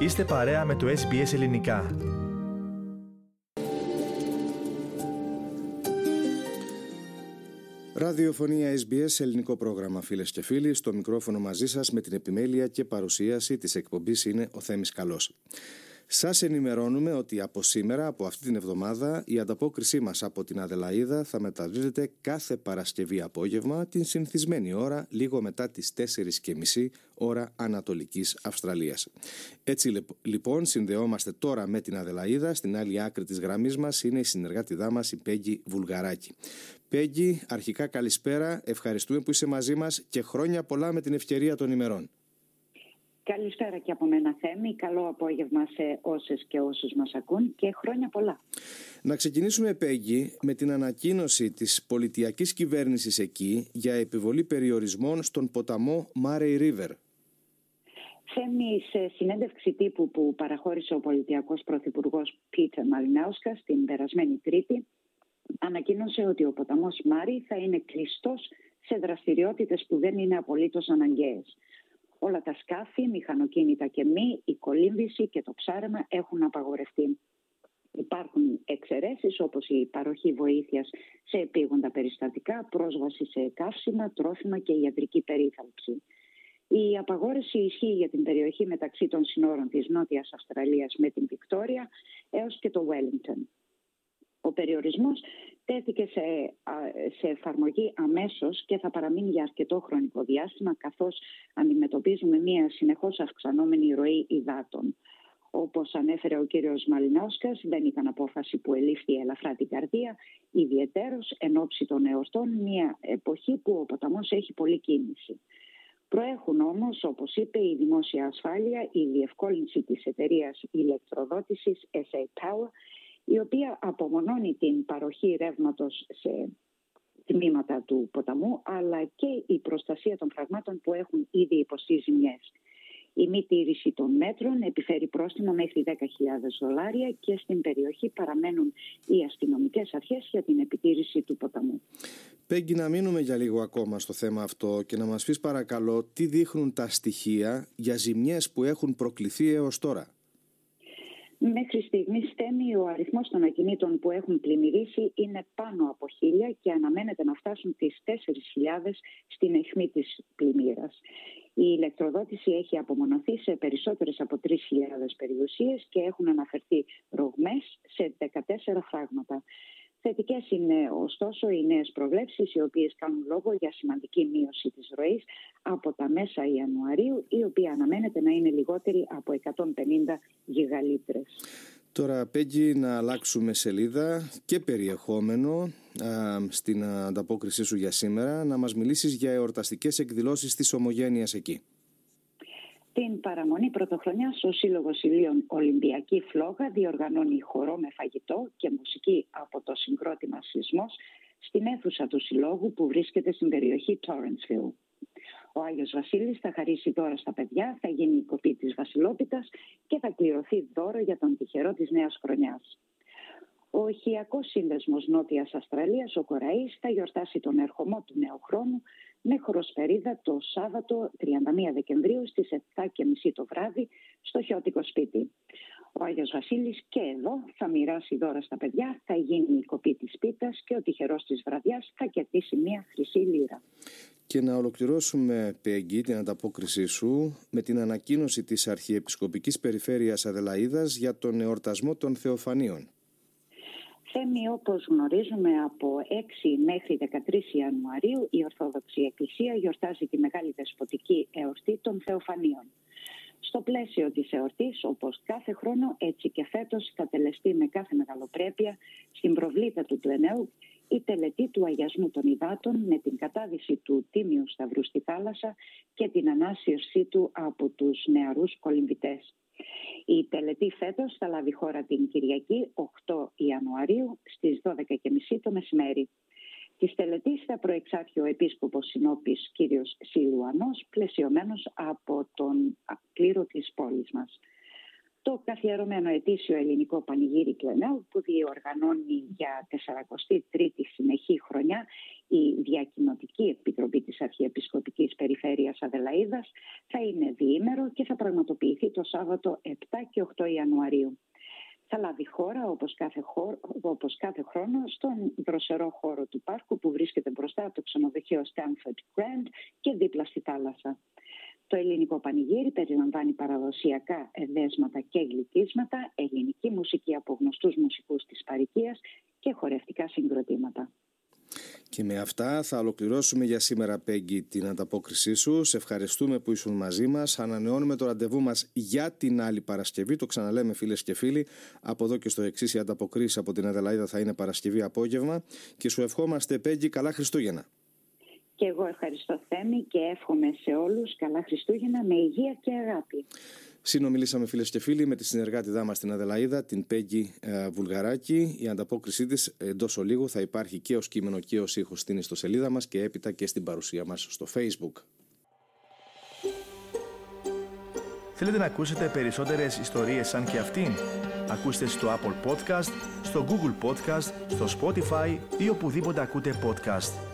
Είστε παρέα με το SBS Ελληνικά. Ραδιοφωνία SBS, ελληνικό πρόγραμμα φίλες και φίλοι. Στο μικρόφωνο μαζί σας με την επιμέλεια και παρουσίαση της εκπομπής είναι ο Θέμης Καλός. Σας ενημερώνουμε ότι από σήμερα, από αυτή την εβδομάδα, η ανταπόκρισή μας από την Αδελαίδα θα μεταδίδεται κάθε Παρασκευή απόγευμα την συνηθισμένη ώρα, λίγο μετά τις 4.30 ώρα Ανατολικής Αυστραλίας. Έτσι λοιπόν συνδεόμαστε τώρα με την Αδελαίδα, στην άλλη άκρη της γραμμής μας είναι η συνεργάτηδά μας η Πέγγι Βουλγαράκη. Πέγγι, αρχικά καλησπέρα, ευχαριστούμε που είσαι μαζί μας και χρόνια πολλά με την ευκαιρία των ημερών. Καλησπέρα και από μένα Θέμη, καλό απόγευμα σε όσες και όσους μας ακούν και χρόνια πολλά. Να ξεκινήσουμε Πέγγι με την ανακοίνωση της πολιτιακής κυβέρνησης εκεί για επιβολή περιορισμών στον ποταμό Murray River. Θέμη, σε συνέντευξη τύπου που παραχώρησε ο πολιτιακός πρωθυπουργός Πίτερ Μαλινάουσκα στην περασμένη Τρίτη, ανακοίνωσε ότι ο ποταμός Μάρι θα είναι κλειστός σε δραστηριότητες που δεν είναι απολύτως αναγκαίες. Όλα τα σκάφη, μηχανοκίνητα και μη, η κολύμβηση και το ψάρεμα έχουν απαγορευτεί. Υπάρχουν εξαιρέσεις όπως η παροχή βοήθειας σε επίγοντα περιστατικά, πρόσβαση σε καύσιμα, τρόφιμα και ιατρική περίθαλψη. Η απαγόρευση ισχύει για την περιοχή μεταξύ των συνόρων της Νότιας Αυστραλίας με την Βικτόρια έως και το Wellington. Ο περιορισμός τέθηκε σε, σε εφαρμογή αμέσως και θα παραμείνει για αρκετό χρονικό διάστημα καθώς αντιμετωπίζουμε μια συνεχώς αυξανόμενη ροή υδάτων. Όπως ανέφερε ο κύριος Μαλινάουσκας, δεν ήταν απόφαση που ελήφθη ελαφρά την καρδία, ιδιαιτέρως εν ώψη των εορτών, μια εποχή που ο ποταμός έχει πολλή κίνηση. Προέχουν όμως, όπως είπε η δημόσια ασφάλεια, η διευκόλυνση της εταιρείας ηλεκτροδότησης SA Power η οποία απομονώνει την παροχή ρεύματος σε τμήματα του ποταμού αλλά και η προστασία των φραγμάτων που έχουν ήδη υποστεί ζημιές. Η μη τήρηση των μέτρων επιφέρει πρόστιμο μέχρι 10.000 δολάρια και στην περιοχή παραμένουν οι αστυνομικές αρχές για την επιτήρηση του ποταμού. Πέγγι να μείνουμε για λίγο ακόμα στο θέμα αυτό και να μας πεις παρακαλώ τι δείχνουν τα στοιχεία για ζημιές που έχουν προκληθεί έως τώρα. Μέχρι στιγμής στέμει ο αριθμός των ακινήτων που έχουν πλημμυρίσει είναι πάνω από χίλια και αναμένεται να φτάσουν τις 4.000 στην αιχμή της πλημμύρας. Η ηλεκτροδότηση έχει απομονωθεί σε περισσότερες από 3.000 περιουσίες και έχουν αναφερθεί ρογμές σε 14 φράγματα. Θετικές είναι ωστόσο οι νέες προβλέψεις, οι οποίες κάνουν λόγο για σημαντική μείωση της ροής από τα μέσα Ιανουαρίου, η οποία αναμένεται να είναι λιγότερη από 150 γιγαλίτρες. Τώρα, Πέγγι, να αλλάξουμε σελίδα και περιεχόμενο στην ανταπόκρισή σου για σήμερα, να μας μιλήσεις για εορταστικές εκδηλώσεις της Ομογένειας εκεί. Την παραμονή πρωτοχρονιάς, ο Σύλλογος Ηλίων Ολυμπιακή Φλόγα διοργανώνει χορό με φαγητό και μουσική από το συγκρότημα Σεισμός στην αίθουσα του Συλλόγου που βρίσκεται στην περιοχή Torrensville. Ο Άγιος Βασίλης θα χαρίσει δώρα στα παιδιά, θα γίνει η κοπή της Βασιλόπιτας και θα κληρωθεί δώρο για τον τυχερό της νέας χρονιάς. Ο Οχιακό Σύνδεσμος Νότιας Αυστραλίας, ο Κοραής, θα γιορτάσει τον ερχομό του νέου χρόνου με χωροσπερίδα το Σάββατο 31 Δεκεμβρίου στις 7.30 το βράδυ στο χιώτικο σπίτι. Ο Άγιος Βασίλης και εδώ θα μοιράσει δώρα στα παιδιά, θα γίνει η κοπή της πίτας και ο τυχερός της βραδιάς θα κερδίσει μία χρυσή λίρα. Και να ολοκληρώσουμε, Πέγγι, την ανταπόκρισή σου με την ανακοίνωση της Αρχιεπισκοπικής Περιφέρειας Αδελαίδας για τον εορτασμό των Θεοφανίων. Θέμη όπως γνωρίζουμε από 6 μέχρι 13 Ιανουαρίου η Ορθόδοξη Εκκλησία γιορτάζει τη Μεγάλη Δεσποτική Εορτή των Θεοφανίων. Στο πλαίσιο της εορτής, όπως κάθε χρόνο, έτσι και φέτος θα τελεστεί με κάθε μεγαλοπρέπεια στην προβλήτα του Τουενέου η τελετή του αγιασμού των υδάτων με την κατάδυση του Τίμιου Σταυρού στη θάλασσα και την ανάσυρσή του από τους νεαρούς κολυμβητές. Η τελετή φέτος θα λάβει χώρα την Κυριακή 8 Ιανουαρίου στις 12.30 το μεσημέρι. Της τελετή θα προεξάρχει ο επίσκοπος συνόπης κύριος Σιλουανός, πλαισιωμένος από τον κλήρο της πόλης μας. το καθιερωμένο ετήσιο ελληνικό πανηγύρι Κλενέου που διοργανώνει για 43η συνεχή χρονιά η Διακοινωτική Επιτροπή της Αρχιεπισκοπικής Περιφέρειας Αδελαίδας θα είναι διήμερο και θα πραγματοποιηθεί το Σάββατο 7 και 8 Ιανουαρίου. Θα λάβει χώρα όπως κάθε, όπως κάθε χρόνο στον δροσερό χώρο του πάρκου που βρίσκεται μπροστά από το ξενοδοχείο Stanford Grand και δίπλα στη θάλασσα. Το ελληνικό πανηγύρι περιλαμβάνει παραδοσιακά εδέσματα και γλυκίσματα, ελληνική μουσική από γνωστούς μουσικούς της παροικίας και χορευτικά συγκροτήματα. Και με αυτά θα ολοκληρώσουμε για σήμερα, Πέγγι, την ανταπόκρισή σου. Σε ευχαριστούμε που ήσουν μαζί μας. Ανανεώνουμε το ραντεβού μας για την άλλη Παρασκευή. Το ξαναλέμε, φίλες και φίλοι. Από εδώ και στο εξής, η ανταποκρίση από την Αδελαίδα θα είναι Παρασκευή απόγευμα. Και σου ευχόμαστε, Πέγγι, καλά Χριστούγεννα. Και εγώ ευχαριστώ Θέμη και εύχομαι σε όλους καλά Χριστούγεννα με υγεία και αγάπη. Συνομιλήσαμε φίλες και φίλοι με τη συνεργάτη δάμα στην Αδελαίδα, την Πέγγι ε, Βουλγαράκη. Η ανταπόκρισή της εντός ολίγου θα υπάρχει και ως κείμενο και ως ήχος στην ιστοσελίδα μας και έπειτα και στην παρουσία μας στο Facebook. Θέλετε να ακούσετε περισσότερες ιστορίες σαν και αυτήν; Ακούστε στο Apple Podcast, στο Google Podcast, στο Spotify ή οπουδήποτε ακούτε podcast.